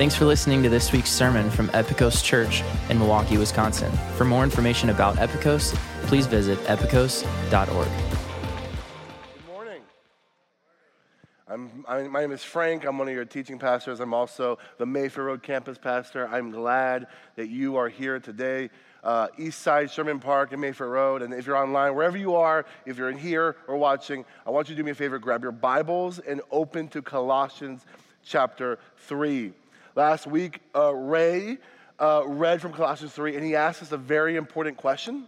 Thanks for listening to this week's sermon from Epikos Church in Milwaukee, Wisconsin. For more information about Epikos, please visit epikos.org. Good morning. I'm, I, my name is Frank. I'm one of your teaching pastors. I'm also the Mayfair Road campus pastor. I'm glad that you are here today. Uh, East Side, Sherman Park, and Mayfair Road. And if you're online, wherever you are, if you're in here or watching, I want you to do me a favor grab your Bibles and open to Colossians chapter 3. Last week, uh, Ray uh, read from Colossians 3, and he asked us a very important question.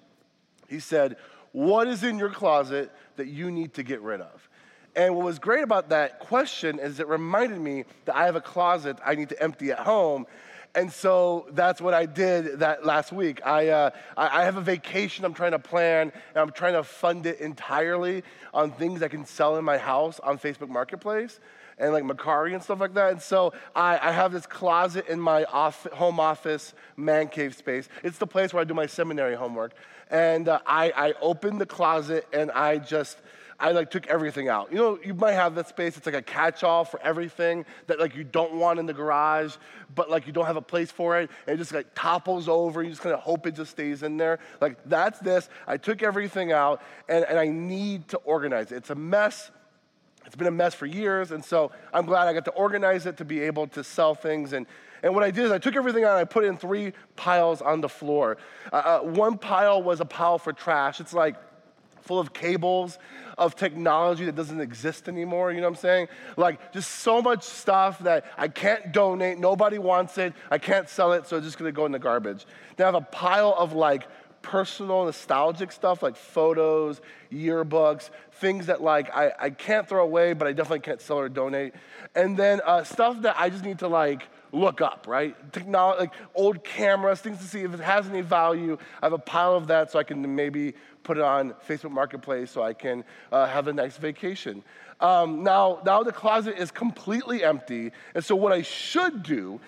He said, What is in your closet that you need to get rid of? And what was great about that question is it reminded me that I have a closet I need to empty at home. And so that's what I did that last week. I, uh, I have a vacation I'm trying to plan, and I'm trying to fund it entirely on things I can sell in my house on Facebook Marketplace and like Mercari and stuff like that. And so I, I have this closet in my off, home office man cave space. It's the place where I do my seminary homework. And uh, I, I opened the closet and I just, I like took everything out. You know, you might have that space. It's like a catch-all for everything that like you don't want in the garage, but like you don't have a place for it, and it just like topples over. You just kind of hope it just stays in there. Like that's this. I took everything out, and, and I need to organize it. It's a mess. It's been a mess for years, and so I'm glad I got to organize it to be able to sell things. And, and what I did is I took everything out and I put it in three piles on the floor. Uh, uh, one pile was a pile for trash. It's like full of cables of technology that doesn't exist anymore, you know what I'm saying? Like just so much stuff that I can't donate, nobody wants it, I can't sell it, so it's just gonna go in the garbage. Then I have a pile of like personal nostalgic stuff like photos, yearbooks, things that like I, I can't throw away, but I definitely can't sell or donate. And then uh, stuff that I just need to like look up, right? Technology, like old cameras, things to see if it has any value. I have a pile of that so I can maybe put it on Facebook Marketplace so I can uh, have a nice vacation. Um, now, now the closet is completely empty, and so what I should do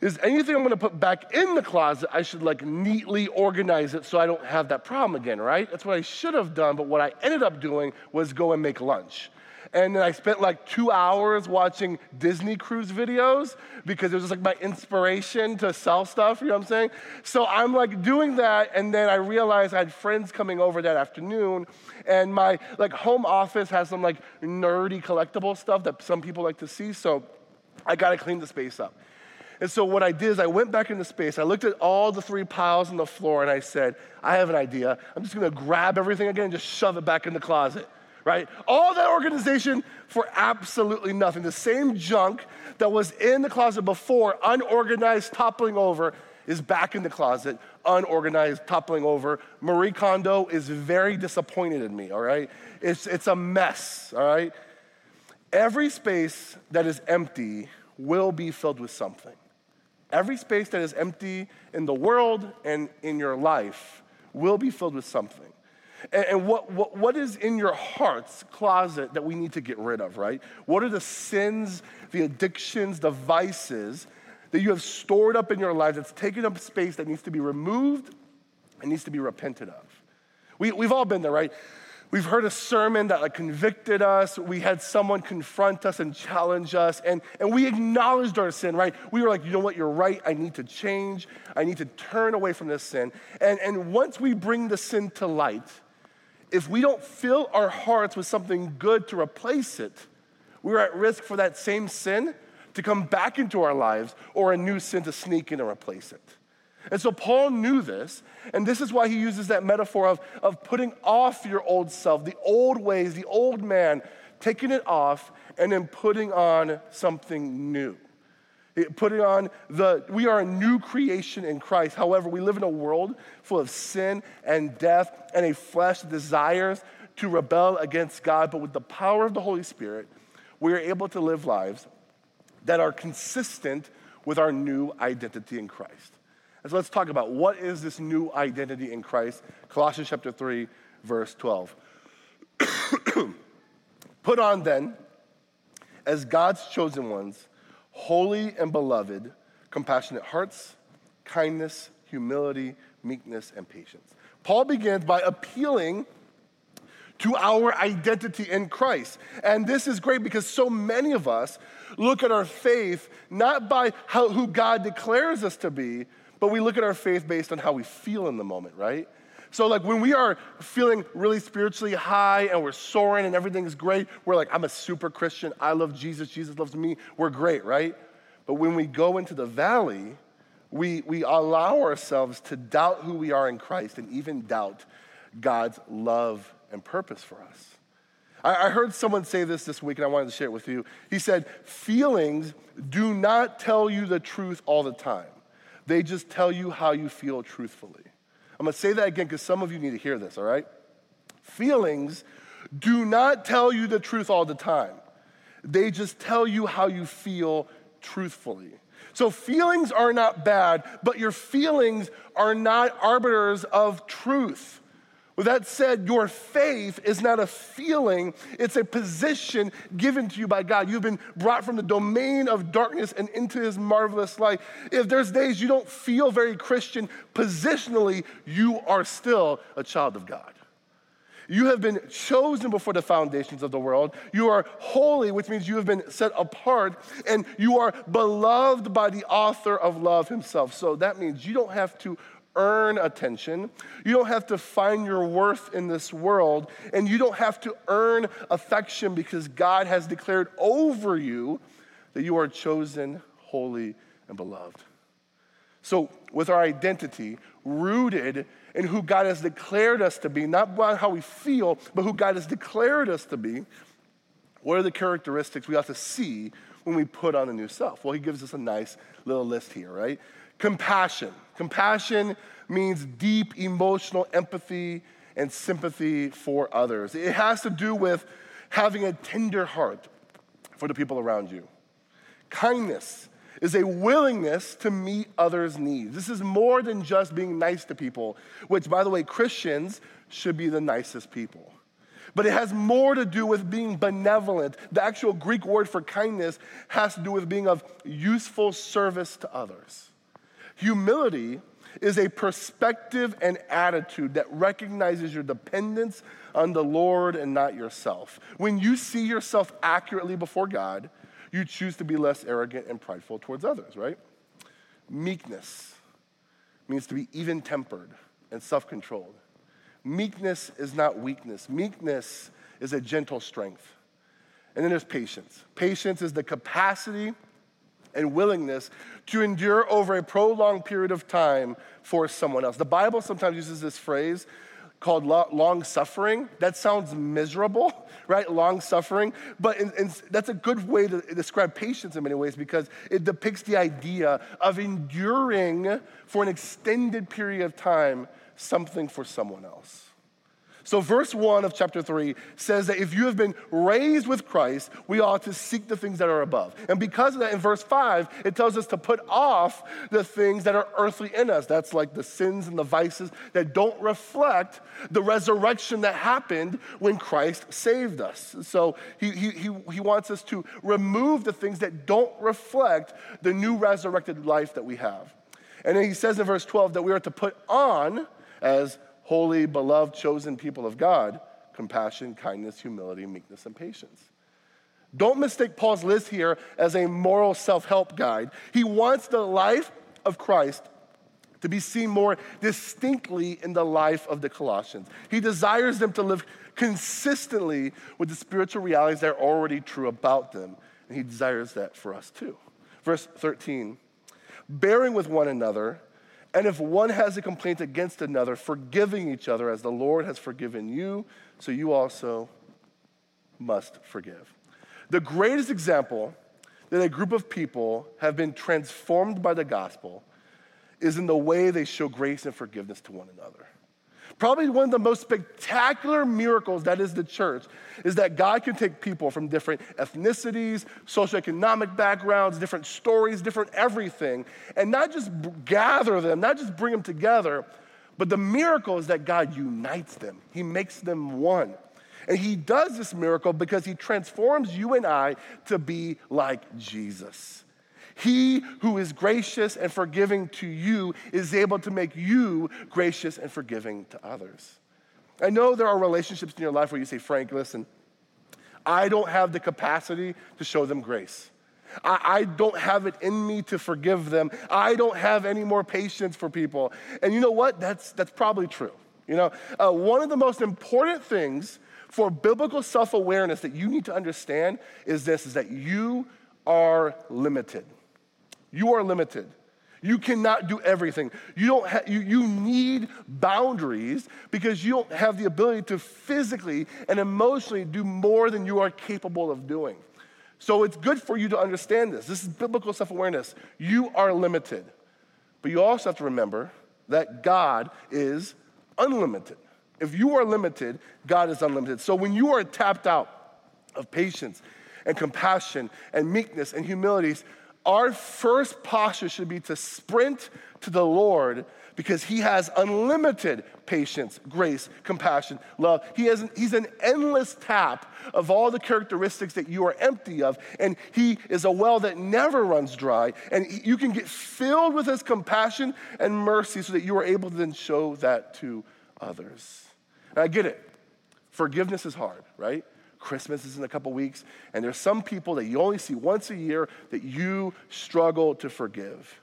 is anything I'm gonna put back in the closet, I should like neatly organize it so I don't have that problem again, right? That's what I should have done, but what I ended up doing was go and make lunch. And then I spent like two hours watching Disney cruise videos because it was just like my inspiration to sell stuff, you know what I'm saying? So I'm like doing that, and then I realized I had friends coming over that afternoon, and my like home office has some like nerdy collectible stuff that some people like to see, so I gotta clean the space up. And so what I did is I went back into space. I looked at all the three piles on the floor and I said, I have an idea. I'm just gonna grab everything again and just shove it back in the closet, right? All that organization for absolutely nothing. The same junk that was in the closet before, unorganized, toppling over, is back in the closet, unorganized, toppling over. Marie Kondo is very disappointed in me, all right? It's, it's a mess, all right? Every space that is empty will be filled with something. Every space that is empty in the world and in your life will be filled with something. And, and what, what, what is in your heart's closet that we need to get rid of, right? What are the sins, the addictions, the vices that you have stored up in your life that's taken up space that needs to be removed and needs to be repented of? We, we've all been there, right? We've heard a sermon that like convicted us. We had someone confront us and challenge us, and, and we acknowledged our sin, right? We were like, you know what, you're right. I need to change. I need to turn away from this sin. And, and once we bring the sin to light, if we don't fill our hearts with something good to replace it, we're at risk for that same sin to come back into our lives or a new sin to sneak in and replace it. And so Paul knew this, and this is why he uses that metaphor of, of putting off your old self, the old ways, the old man, taking it off, and then putting on something new. Putting on the, we are a new creation in Christ. However, we live in a world full of sin and death and a flesh desires to rebel against God. But with the power of the Holy Spirit, we are able to live lives that are consistent with our new identity in Christ. And so let's talk about what is this new identity in Christ. Colossians chapter 3, verse 12. Put on then, as God's chosen ones, holy and beloved, compassionate hearts, kindness, humility, meekness, and patience. Paul begins by appealing to our identity in Christ. And this is great because so many of us look at our faith not by how, who God declares us to be, but we look at our faith based on how we feel in the moment, right? So, like when we are feeling really spiritually high and we're soaring and everything's great, we're like, I'm a super Christian. I love Jesus. Jesus loves me. We're great, right? But when we go into the valley, we, we allow ourselves to doubt who we are in Christ and even doubt God's love and purpose for us. I, I heard someone say this this week and I wanted to share it with you. He said, Feelings do not tell you the truth all the time, they just tell you how you feel truthfully. I'm gonna say that again because some of you need to hear this, all right? Feelings do not tell you the truth all the time, they just tell you how you feel truthfully. So, feelings are not bad, but your feelings are not arbiters of truth. With that said, your faith is not a feeling, it's a position given to you by God. You've been brought from the domain of darkness and into his marvelous light. If there's days you don't feel very Christian, positionally, you are still a child of God. You have been chosen before the foundations of the world. You are holy, which means you have been set apart, and you are beloved by the author of love himself. So that means you don't have to earn attention. You don't have to find your worth in this world, and you don't have to earn affection because God has declared over you that you are chosen, holy, and beloved. So, with our identity rooted in who God has declared us to be, not how we feel, but who God has declared us to be, what are the characteristics we have to see when we put on a new self? Well, he gives us a nice little list here, right? Compassion. Compassion means deep emotional empathy and sympathy for others. It has to do with having a tender heart for the people around you. Kindness is a willingness to meet others' needs. This is more than just being nice to people, which, by the way, Christians should be the nicest people. But it has more to do with being benevolent. The actual Greek word for kindness has to do with being of useful service to others. Humility is a perspective and attitude that recognizes your dependence on the Lord and not yourself. When you see yourself accurately before God, you choose to be less arrogant and prideful towards others, right? Meekness means to be even tempered and self controlled. Meekness is not weakness, meekness is a gentle strength. And then there's patience. Patience is the capacity and willingness to endure over a prolonged period of time for someone else. The Bible sometimes uses this phrase called long suffering. That sounds miserable, right? Long suffering. But in, in, that's a good way to describe patience in many ways because it depicts the idea of enduring for an extended period of time something for someone else. So, verse 1 of chapter 3 says that if you have been raised with Christ, we ought to seek the things that are above. And because of that, in verse 5, it tells us to put off the things that are earthly in us. That's like the sins and the vices that don't reflect the resurrection that happened when Christ saved us. So, he, he, he, he wants us to remove the things that don't reflect the new resurrected life that we have. And then he says in verse 12 that we are to put on as holy, beloved, chosen people of God compassion, kindness, humility, meekness, and patience. Don't mistake Paul's list here as a moral self help guide. He wants the life of Christ to be seen more distinctly in the life of the Colossians. He desires them to live consistently with the spiritual realities that are already true about them. And he desires that for us too. Verse 13 bearing with one another and if one has a complaint against another, forgiving each other as the Lord has forgiven you, so you also must forgive. The greatest example that a group of people have been transformed by the gospel is in the way they show grace and forgiveness to one another. Probably one of the most spectacular miracles that is the church is that God can take people from different ethnicities, socioeconomic backgrounds, different stories, different everything, and not just gather them, not just bring them together, but the miracle is that God unites them. He makes them one. And he does this miracle because he transforms you and I to be like Jesus. He who is gracious and forgiving to you is able to make you gracious and forgiving to others. I know there are relationships in your life where you say, Frank, listen, I don't have the capacity to show them grace. I, don't have it in me to forgive them. I don't have any more patience for people. And you know what? That's, that's probably true. You know, uh, one of the most important things for biblical self awareness that you need to understand is this is that you are limited. You are limited. You cannot do everything. You, don't ha- you, you need boundaries because you don't have the ability to physically and emotionally do more than you are capable of doing. So it's good for you to understand this. This is biblical self awareness. You are limited. But you also have to remember that God is unlimited. If you are limited, God is unlimited. So when you are tapped out of patience and compassion and meekness and humility, our first posture should be to sprint to the Lord because he has unlimited patience, grace, compassion, love. He has an, he's an endless tap of all the characteristics that you are empty of. And he is a well that never runs dry. And you can get filled with his compassion and mercy so that you are able to then show that to others. And I get it. Forgiveness is hard, right? Christmas is in a couple weeks, and there's some people that you only see once a year that you struggle to forgive.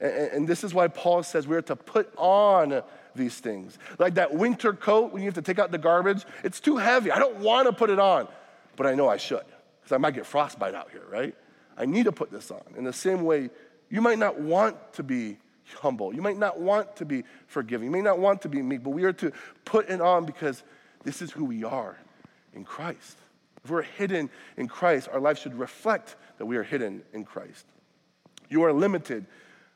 And, and this is why Paul says we're to put on these things. Like that winter coat when you have to take out the garbage, it's too heavy. I don't want to put it on, but I know I should because I might get frostbite out here, right? I need to put this on. In the same way, you might not want to be humble. You might not want to be forgiving. You may not want to be meek, but we are to put it on because this is who we are in Christ. If we're hidden in Christ, our life should reflect that we are hidden in Christ. You are limited,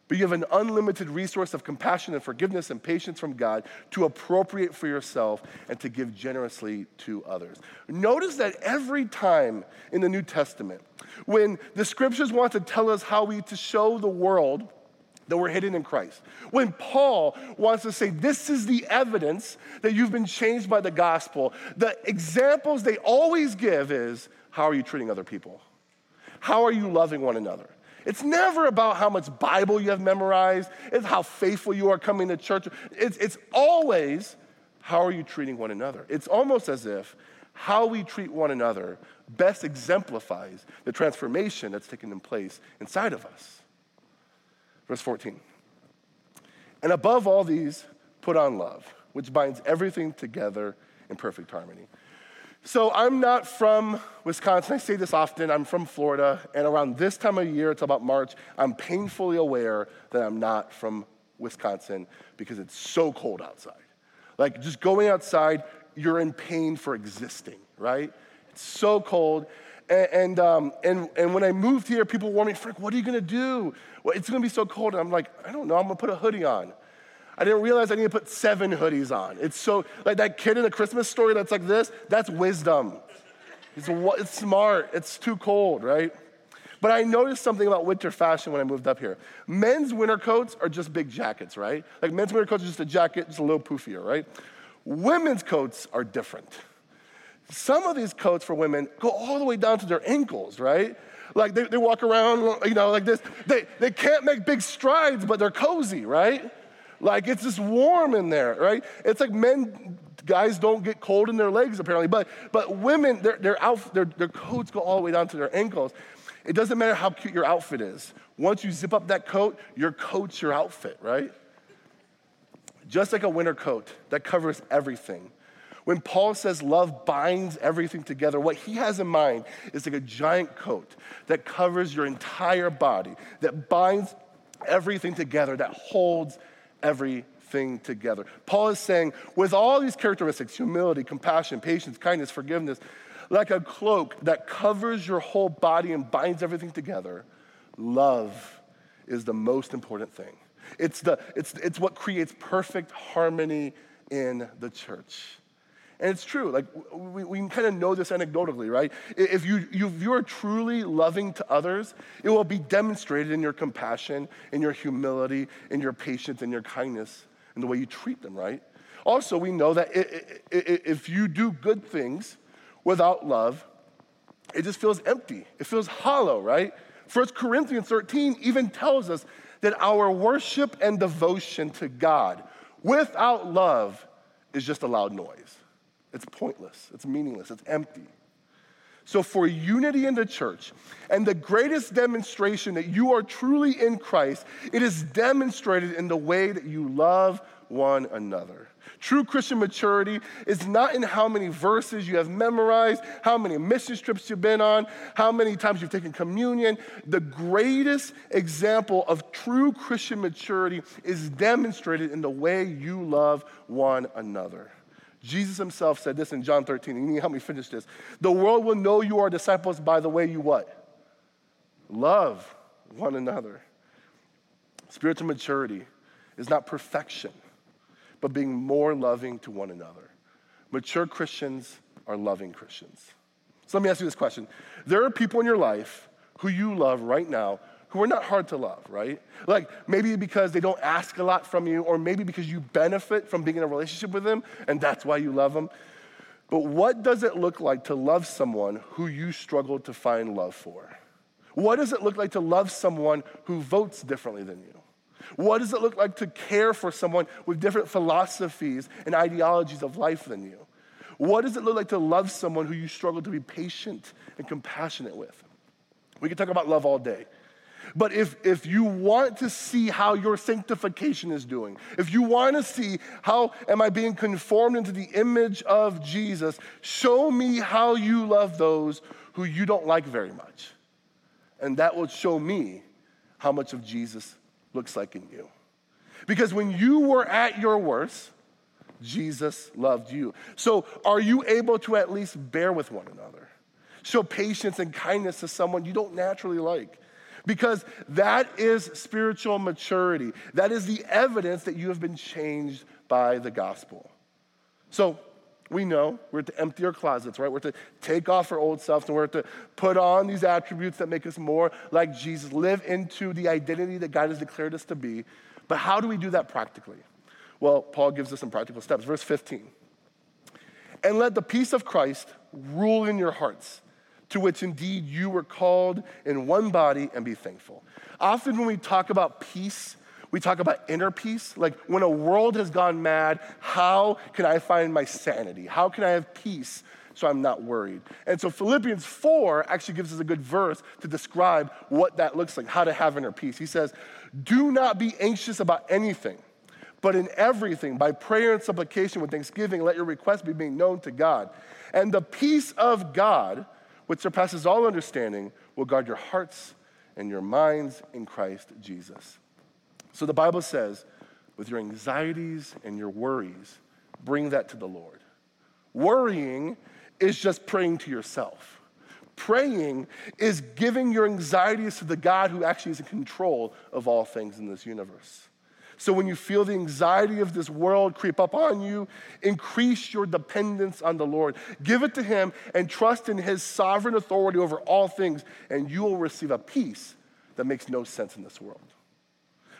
but you have an unlimited resource of compassion and forgiveness and patience from God to appropriate for yourself and to give generously to others. Notice that every time in the New Testament, when the scriptures want to tell us how we to show the world that we're hidden in Christ. When Paul wants to say, This is the evidence that you've been changed by the gospel, the examples they always give is how are you treating other people? How are you loving one another? It's never about how much Bible you have memorized, it's how faithful you are coming to church. It's, it's always how are you treating one another? It's almost as if how we treat one another best exemplifies the transformation that's taken place inside of us. Verse 14. And above all these, put on love, which binds everything together in perfect harmony. So I'm not from Wisconsin. I say this often. I'm from Florida. And around this time of year, it's about March, I'm painfully aware that I'm not from Wisconsin because it's so cold outside. Like just going outside, you're in pain for existing, right? It's so cold. And, and, um, and, and when I moved here, people warned me, Frank, what are you gonna do? Well, it's gonna be so cold. And I'm like, I don't know, I'm gonna put a hoodie on. I didn't realize I need to put seven hoodies on. It's so, like that kid in the Christmas story that's like this, that's wisdom. It's, it's smart, it's too cold, right? But I noticed something about winter fashion when I moved up here. Men's winter coats are just big jackets, right? Like men's winter coats are just a jacket, just a little poofier, right? Women's coats are different. Some of these coats for women go all the way down to their ankles, right? Like they, they walk around, you know, like this. They, they can't make big strides, but they're cozy, right? Like it's just warm in there, right? It's like men, guys don't get cold in their legs apparently, but, but women, their, their, outf- their, their coats go all the way down to their ankles. It doesn't matter how cute your outfit is. Once you zip up that coat, your coat's your outfit, right? Just like a winter coat that covers everything. When Paul says love binds everything together, what he has in mind is like a giant coat that covers your entire body, that binds everything together, that holds everything together. Paul is saying, with all these characteristics humility, compassion, patience, kindness, forgiveness like a cloak that covers your whole body and binds everything together, love is the most important thing. It's, the, it's, it's what creates perfect harmony in the church. And it's true, like we, we kind of know this anecdotally, right? If you, you, if you are truly loving to others, it will be demonstrated in your compassion, in your humility, in your patience, in your kindness, in the way you treat them, right? Also, we know that if you do good things without love, it just feels empty. It feels hollow, right? 1 Corinthians 13 even tells us that our worship and devotion to God without love is just a loud noise. It's pointless, it's meaningless, it's empty. So, for unity in the church and the greatest demonstration that you are truly in Christ, it is demonstrated in the way that you love one another. True Christian maturity is not in how many verses you have memorized, how many mission trips you've been on, how many times you've taken communion. The greatest example of true Christian maturity is demonstrated in the way you love one another. Jesus himself said this in John 13. You need to help me finish this. The world will know you are disciples by the way you what? Love one another. Spiritual maturity is not perfection but being more loving to one another. Mature Christians are loving Christians. So let me ask you this question. There are people in your life who you love right now who are not hard to love, right? Like maybe because they don't ask a lot from you, or maybe because you benefit from being in a relationship with them, and that's why you love them. But what does it look like to love someone who you struggle to find love for? What does it look like to love someone who votes differently than you? What does it look like to care for someone with different philosophies and ideologies of life than you? What does it look like to love someone who you struggle to be patient and compassionate with? We can talk about love all day. But if, if you want to see how your sanctification is doing, if you want to see how am I being conformed into the image of Jesus, show me how you love those who you don't like very much. And that will show me how much of Jesus looks like in you. Because when you were at your worst, Jesus loved you. So, are you able to at least bear with one another? Show patience and kindness to someone you don't naturally like. Because that is spiritual maturity. That is the evidence that you have been changed by the gospel. So, we know we're to empty our closets, right? We're to take off our old selves and we're to put on these attributes that make us more like Jesus, live into the identity that God has declared us to be. But how do we do that practically? Well, Paul gives us some practical steps. Verse 15. And let the peace of Christ rule in your hearts, to which indeed you were called in one body, and be thankful. Often when we talk about peace, we talk about inner peace. Like when a world has gone mad, how can I find my sanity? How can I have peace so I'm not worried? And so Philippians 4 actually gives us a good verse to describe what that looks like, how to have inner peace. He says, Do not be anxious about anything, but in everything, by prayer and supplication with thanksgiving, let your requests be made known to God. And the peace of God, which surpasses all understanding, will guard your hearts and your minds in Christ Jesus. So the Bible says, with your anxieties and your worries, bring that to the Lord. Worrying is just praying to yourself. Praying is giving your anxieties to the God who actually is in control of all things in this universe. So when you feel the anxiety of this world creep up on you, increase your dependence on the Lord. Give it to Him and trust in His sovereign authority over all things, and you will receive a peace that makes no sense in this world.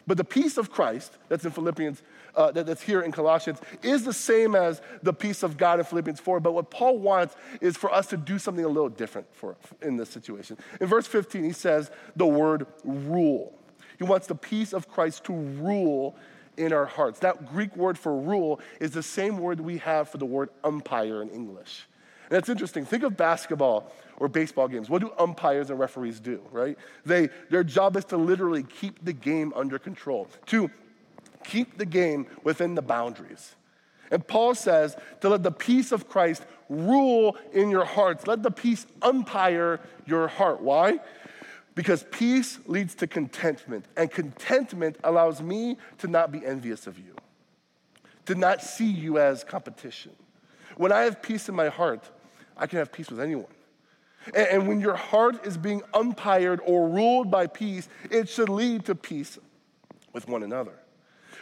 But the peace of Christ that's in Philippians, uh, that, that's here in Colossians, is the same as the peace of God in Philippians 4. But what Paul wants is for us to do something a little different for, in this situation. In verse 15, he says the word rule. He wants the peace of Christ to rule in our hearts. That Greek word for rule is the same word we have for the word umpire in English. And that's interesting. Think of basketball or baseball games. What do umpires and referees do, right? They, their job is to literally keep the game under control, to keep the game within the boundaries. And Paul says to let the peace of Christ rule in your hearts. Let the peace umpire your heart. Why? Because peace leads to contentment, and contentment allows me to not be envious of you, to not see you as competition. When I have peace in my heart, I can have peace with anyone. And, and when your heart is being umpired or ruled by peace, it should lead to peace with one another.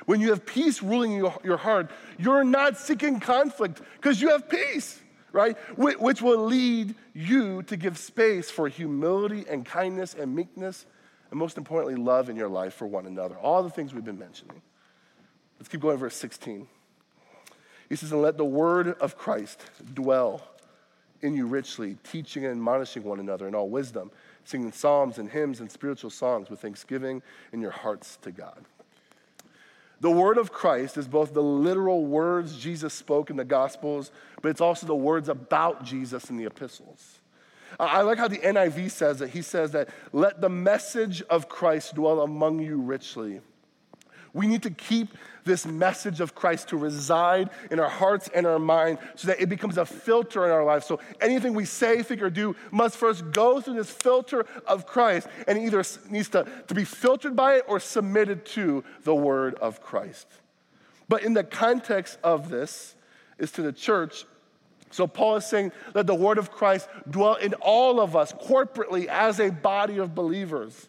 When you have peace ruling your, your heart, you're not seeking conflict because you have peace, right? Which will lead you to give space for humility and kindness and meekness, and most importantly, love in your life for one another. All the things we've been mentioning. Let's keep going, verse 16. He says, And let the word of Christ dwell in you richly, teaching and admonishing one another in all wisdom, singing psalms and hymns and spiritual songs with thanksgiving in your hearts to God. The word of Christ is both the literal words Jesus spoke in the Gospels, but it's also the words about Jesus in the epistles. I like how the NIV says it. He says that, let the message of Christ dwell among you richly. We need to keep this message of Christ to reside in our hearts and our mind so that it becomes a filter in our life. So anything we say, think, or do must first go through this filter of Christ and either needs to, to be filtered by it or submitted to the word of Christ. But in the context of this, is to the church. So Paul is saying that the word of Christ dwell in all of us corporately as a body of believers.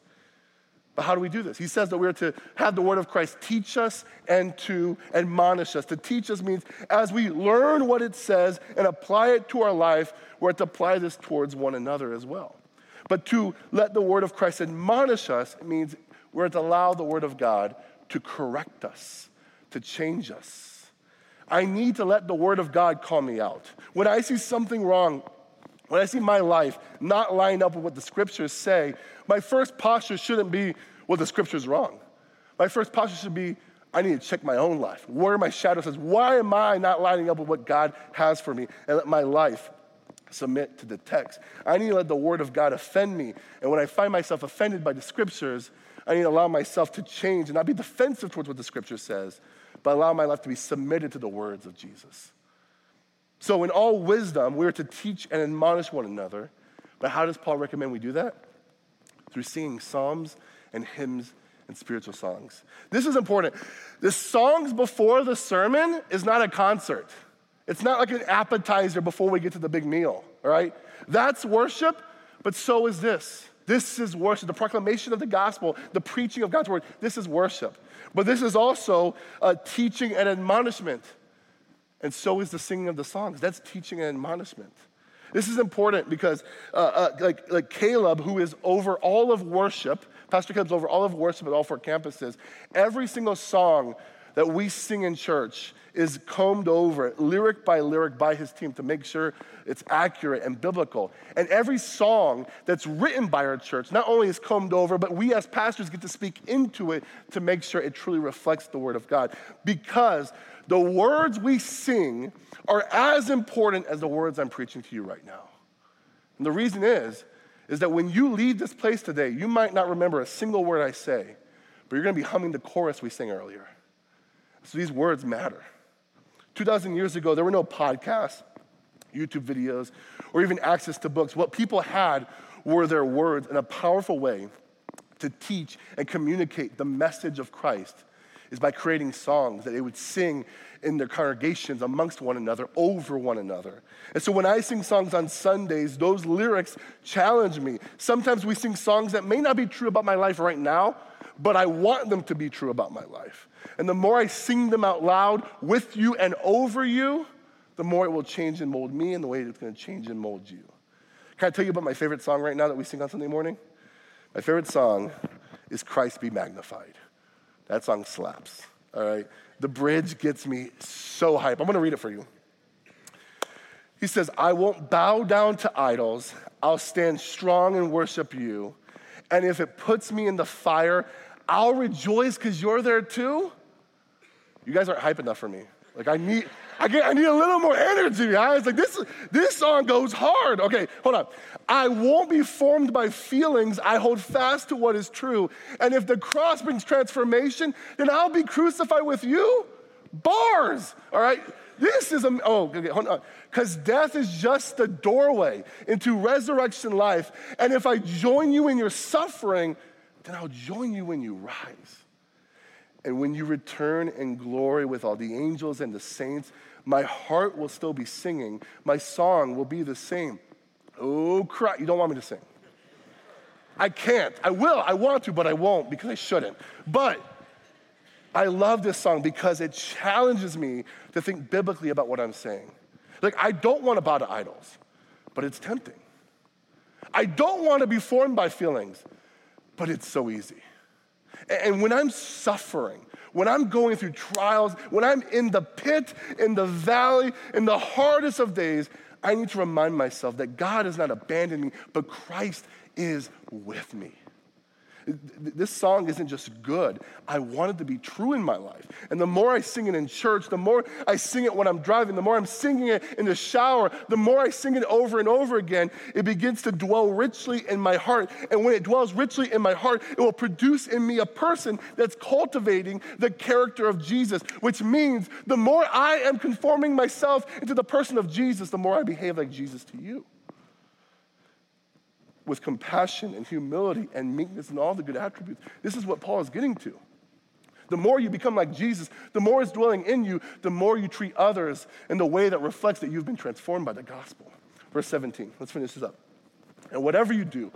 But how do we do this? He says that we're to have the word of Christ teach us and to admonish us. To teach us means as we learn what it says and apply it to our life, we're to apply this towards one another as well. But to let the word of Christ admonish us means we're to allow the word of God to correct us, to change us. I need to let the word of God call me out. When I see something wrong, when I see my life not line up with what the scriptures say, my first posture shouldn't be, well, the scripture's wrong. My first posture should be, I need to check my own life. Where are my shadow says, why am I not lining up with what God has for me? And let my life submit to the text. I need to let the word of God offend me. And when I find myself offended by the scriptures, I need to allow myself to change and not be defensive towards what the scripture says, but allow my life to be submitted to the words of Jesus. So, in all wisdom, we're to teach and admonish one another. But how does Paul recommend we do that? Through singing psalms and hymns and spiritual songs. This is important. The songs before the sermon is not a concert. It's not like an appetizer before we get to the big meal, all right? That's worship, but so is this. This is worship. The proclamation of the gospel, the preaching of God's word, this is worship. But this is also a teaching and admonishment. And so is the singing of the songs. That's teaching and admonishment. This is important because, uh, uh, like, like Caleb, who is over all of worship, Pastor Caleb's over all of worship at all four campuses, every single song that we sing in church is combed over, lyric by lyric, by his team to make sure it's accurate and biblical. And every song that's written by our church not only is combed over, but we as pastors get to speak into it to make sure it truly reflects the Word of God. Because the words we sing are as important as the words I'm preaching to you right now. And the reason is, is that when you leave this place today, you might not remember a single word I say, but you're gonna be humming the chorus we sang earlier. So these words matter. 2,000 years ago, there were no podcasts, YouTube videos, or even access to books. What people had were their words in a powerful way to teach and communicate the message of Christ is by creating songs that they would sing in their congregations amongst one another, over one another. And so when I sing songs on Sundays, those lyrics challenge me. Sometimes we sing songs that may not be true about my life right now, but I want them to be true about my life. And the more I sing them out loud with you and over you, the more it will change and mold me and the way it's going to change and mold you. Can I tell you about my favorite song right now that we sing on Sunday morning? My favorite song is Christ Be Magnified. That song slaps, all right? The bridge gets me so hype. I'm gonna read it for you. He says, I won't bow down to idols. I'll stand strong and worship you. And if it puts me in the fire, I'll rejoice because you're there too. You guys aren't hype enough for me. Like, I need, I, get, I need a little more energy, guys. Like this, this song goes hard. Okay, hold on. I won't be formed by feelings. I hold fast to what is true. And if the cross brings transformation, then I'll be crucified with you. Bars, all right? This is, a, oh, okay, hold on. Because death is just the doorway into resurrection life. And if I join you in your suffering, then I'll join you when you rise. And when you return in glory with all the angels and the saints, my heart will still be singing. My song will be the same. Oh, crap. You don't want me to sing. I can't. I will. I want to, but I won't because I shouldn't. But I love this song because it challenges me to think biblically about what I'm saying. Like, I don't want to bow to idols, but it's tempting. I don't want to be formed by feelings, but it's so easy. And when I'm suffering, when I'm going through trials, when I'm in the pit, in the valley, in the hardest of days, I need to remind myself that God has not abandoned me, but Christ is with me. This song isn't just good. I want it to be true in my life. And the more I sing it in church, the more I sing it when I'm driving, the more I'm singing it in the shower, the more I sing it over and over again, it begins to dwell richly in my heart. And when it dwells richly in my heart, it will produce in me a person that's cultivating the character of Jesus, which means the more I am conforming myself into the person of Jesus, the more I behave like Jesus to you with compassion and humility and meekness and all the good attributes. This is what Paul is getting to. The more you become like Jesus, the more is dwelling in you, the more you treat others in the way that reflects that you've been transformed by the gospel. Verse 17, let's finish this up. And whatever you do,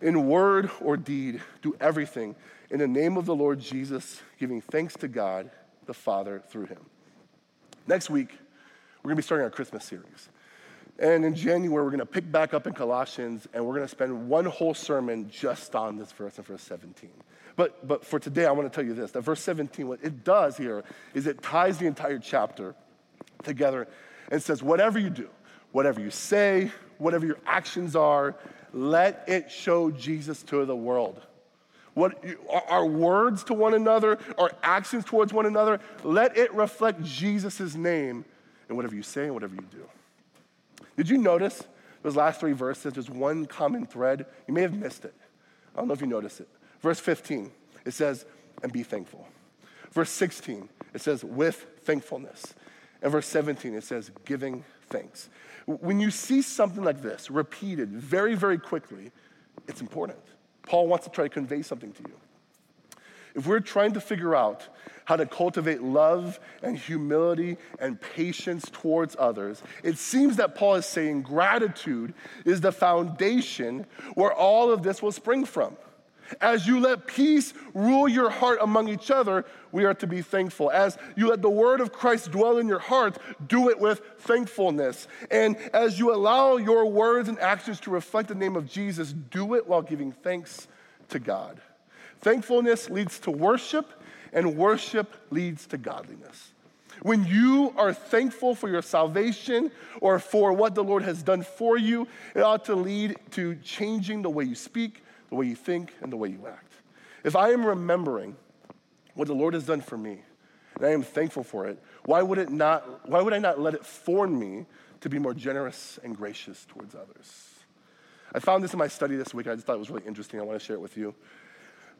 in word or deed, do everything in the name of the Lord Jesus, giving thanks to God the Father through him. Next week, we're going to be starting our Christmas series. And in January, we're going to pick back up in Colossians and we're going to spend one whole sermon just on this verse in verse 17. But, but for today, I want to tell you this that verse 17, what it does here is it ties the entire chapter together and says, whatever you do, whatever you say, whatever your actions are, let it show Jesus to the world. What our words to one another, our actions towards one another, let it reflect Jesus' name in whatever you say and whatever you do. Did you notice those last three verses? There's one common thread. You may have missed it. I don't know if you noticed it. Verse 15, it says, and be thankful. Verse 16, it says, with thankfulness. And verse 17, it says, giving thanks. When you see something like this repeated very, very quickly, it's important. Paul wants to try to convey something to you. If we're trying to figure out how to cultivate love and humility and patience towards others, it seems that Paul is saying gratitude is the foundation where all of this will spring from. As you let peace rule your heart among each other, we are to be thankful. As you let the word of Christ dwell in your heart, do it with thankfulness. And as you allow your words and actions to reflect the name of Jesus, do it while giving thanks to God. Thankfulness leads to worship, and worship leads to godliness. When you are thankful for your salvation or for what the Lord has done for you, it ought to lead to changing the way you speak, the way you think, and the way you act. If I am remembering what the Lord has done for me, and I am thankful for it, why would, it not, why would I not let it form me to be more generous and gracious towards others? I found this in my study this week. I just thought it was really interesting. I want to share it with you.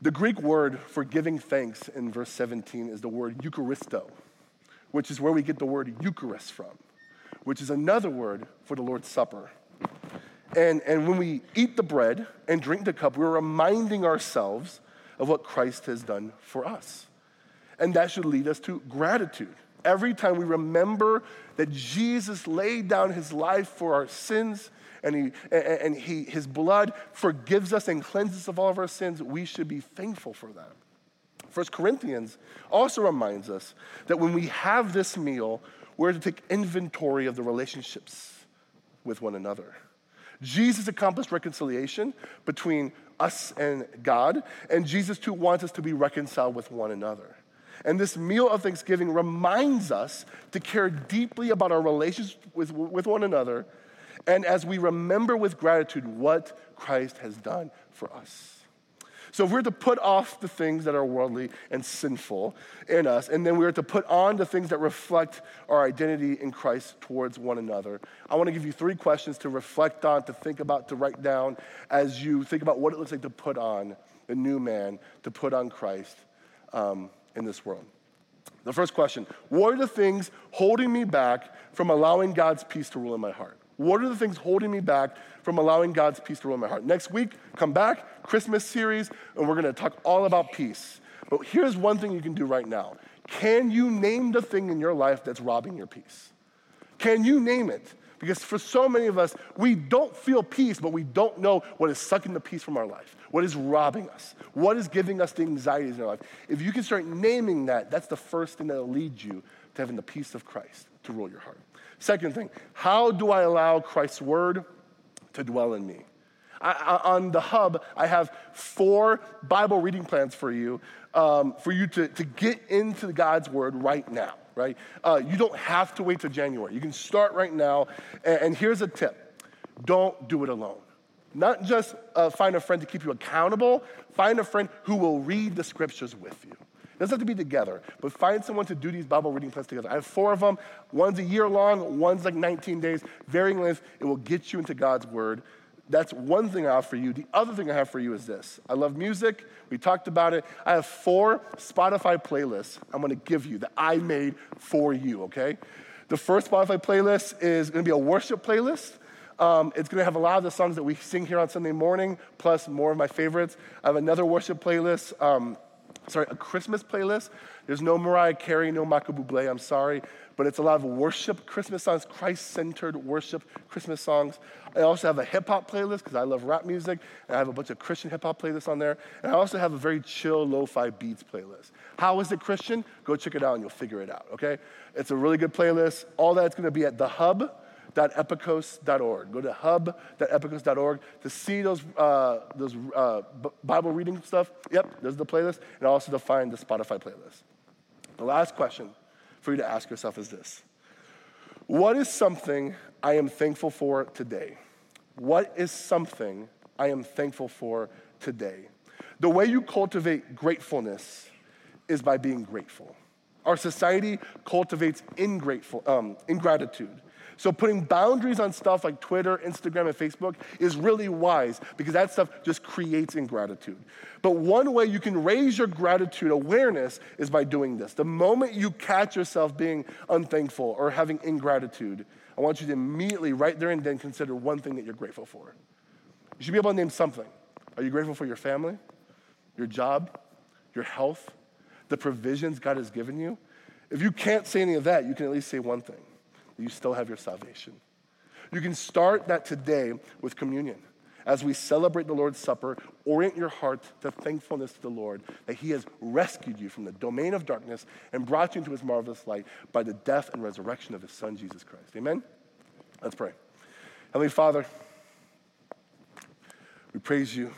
The Greek word for giving thanks in verse 17 is the word Eucharisto, which is where we get the word Eucharist from, which is another word for the Lord's Supper. And, and when we eat the bread and drink the cup, we're reminding ourselves of what Christ has done for us. And that should lead us to gratitude. Every time we remember that Jesus laid down his life for our sins and, he, and he, his blood forgives us and cleanses us of all of our sins, we should be thankful for that. First Corinthians also reminds us that when we have this meal, we're to take inventory of the relationships with one another. Jesus accomplished reconciliation between us and God, and Jesus too wants us to be reconciled with one another. And this meal of thanksgiving reminds us to care deeply about our relations with, with one another and as we remember with gratitude what Christ has done for us. So, if we're to put off the things that are worldly and sinful in us, and then we're to put on the things that reflect our identity in Christ towards one another, I want to give you three questions to reflect on, to think about, to write down as you think about what it looks like to put on the new man, to put on Christ um, in this world. The first question What are the things holding me back from allowing God's peace to rule in my heart? What are the things holding me back from allowing God's peace to rule in my heart? Next week, come back, Christmas series, and we're gonna talk all about peace. But here's one thing you can do right now Can you name the thing in your life that's robbing your peace? Can you name it? Because for so many of us, we don't feel peace, but we don't know what is sucking the peace from our life, what is robbing us, what is giving us the anxieties in our life. If you can start naming that, that's the first thing that'll lead you to having the peace of Christ to rule your heart. Second thing, how do I allow Christ's word to dwell in me? I, I, on the hub, I have four Bible reading plans for you, um, for you to, to get into God's word right now, right? Uh, you don't have to wait till January. You can start right now. And, and here's a tip don't do it alone. Not just uh, find a friend to keep you accountable, find a friend who will read the scriptures with you. It doesn't have to be together, but find someone to do these Bible reading plans together. I have four of them. One's a year long, one's like 19 days, varying length. It will get you into God's Word. That's one thing I have for you. The other thing I have for you is this I love music. We talked about it. I have four Spotify playlists I'm gonna give you that I made for you, okay? The first Spotify playlist is gonna be a worship playlist. Um, it's going to have a lot of the songs that we sing here on Sunday morning, plus more of my favorites. I have another worship playlist. Um, sorry, a Christmas playlist. There's no Mariah Carey, no Michael Bublé, I'm sorry, but it's a lot of worship Christmas songs, Christ centered worship Christmas songs. I also have a hip hop playlist because I love rap music, and I have a bunch of Christian hip hop playlists on there. And I also have a very chill lo fi beats playlist. How is it Christian? Go check it out and you'll figure it out, okay? It's a really good playlist. All that's gonna be at the hub hub.epikos.org. Go to hub.epikos.org to see those, uh, those uh, Bible reading stuff. Yep, there's the playlist, and also to find the Spotify playlist. The last question for you to ask yourself is this What is something I am thankful for today? What is something I am thankful for today? The way you cultivate gratefulness is by being grateful. Our society cultivates ingrateful, um, ingratitude. So putting boundaries on stuff like Twitter, Instagram, and Facebook is really wise because that stuff just creates ingratitude. But one way you can raise your gratitude awareness is by doing this. The moment you catch yourself being unthankful or having ingratitude, I want you to immediately, right there and then, consider one thing that you're grateful for. You should be able to name something. Are you grateful for your family, your job, your health, the provisions God has given you? If you can't say any of that, you can at least say one thing you still have your salvation. You can start that today with communion. As we celebrate the Lord's Supper, orient your heart to thankfulness to the Lord that He has rescued you from the domain of darkness and brought you into His marvelous light by the death and resurrection of His Son, Jesus Christ. Amen? Let's pray. Heavenly Father, we praise you.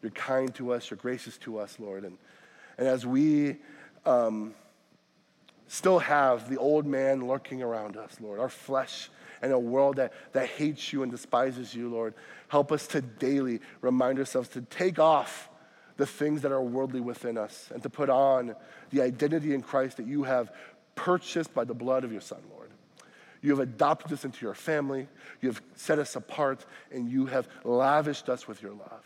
You're kind to us, you're gracious to us, Lord. And, and as we um, still have the old man lurking around us, Lord, our flesh and a world that, that hates you and despises you, Lord. Help us to daily remind ourselves to take off the things that are worldly within us and to put on the identity in Christ that you have purchased by the blood of your Son, Lord. You have adopted us into your family, you have set us apart, and you have lavished us with your love.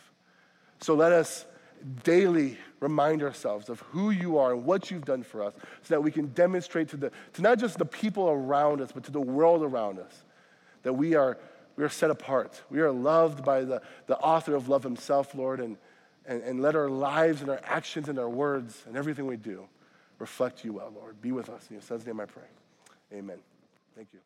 So let us daily remind ourselves of who you are and what you've done for us so that we can demonstrate to, the, to not just the people around us, but to the world around us that we are, we are set apart. We are loved by the, the author of love himself, Lord, and, and, and let our lives and our actions and our words and everything we do reflect you well, Lord. Be with us. In your son's name I pray. Amen. Thank you.